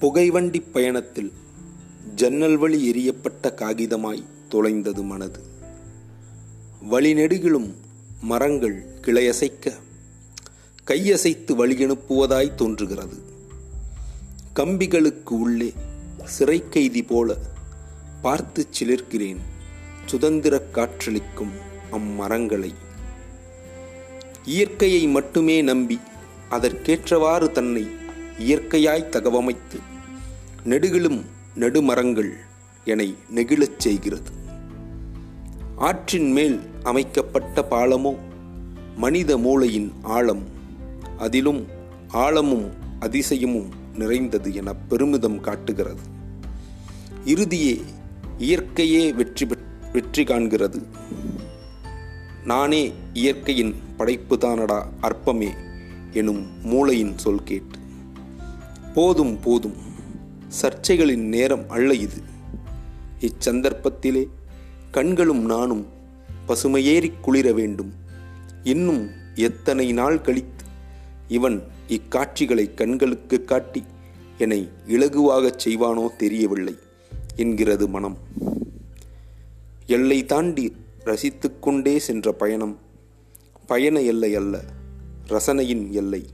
புகைவண்டி பயணத்தில் ஜன்னல் வழி எரியப்பட்ட காகிதமாய் தொலைந்தது மனது. வழிநெடுகிலும் மரங்கள் கிளையசைக்க கையசைத்து வழியனுப்புவதாய் தோன்றுகிறது. கம்பிகளுக்கு உள்ளே சிறை கைதி போல பார்த்து சிலிர்க்கிறேன் சுதந்திர காற்றளிக்கும் அம்மரங்களை. இயற்கையை மட்டுமே நம்பி அதற்கேற்றவாறு தன்னை இயற்கையாய் தகவமைத்து நெடுகிலும் நெடுமரங்கள் என்னை நெகிழச் செய்கிறது. ஆற்றின் மேல் அமைக்கப்பட்ட பாலமோ மனித மூளையின் ஆழம் அதிலும் ஆழமும் அதிசயமும் நிறைந்தது என பெருமிதம் காட்டுகிறது. இறுதியே இயற்கையே வெற்றி வெற்றி காண்கிறது. நானே இயற்கையின் படைப்புதானடா அற்பமே எனும் மூளையின் சொல் கேட்டு. போதும் போதும். சர்ச்சைகளின் நேரம் அல்ல இது. இச்சந்தர்ப்பத்திலே கண்களும் நானும் பசுமையேறி குளிர வேண்டும். இன்னும் எத்தனை நாள் கழித்து இவன் இக்காட்சிகளை கண்களுக்கு காட்டி என்னை இலகுவாகச் செய்வானோ தெரியவில்லை என்கிறது மனம். எல்லை தாண்டி ரசித்துக்கொண்டே சென்ற பயணம் பயண எல்லை அல்ல ரசனையின் எல்லை.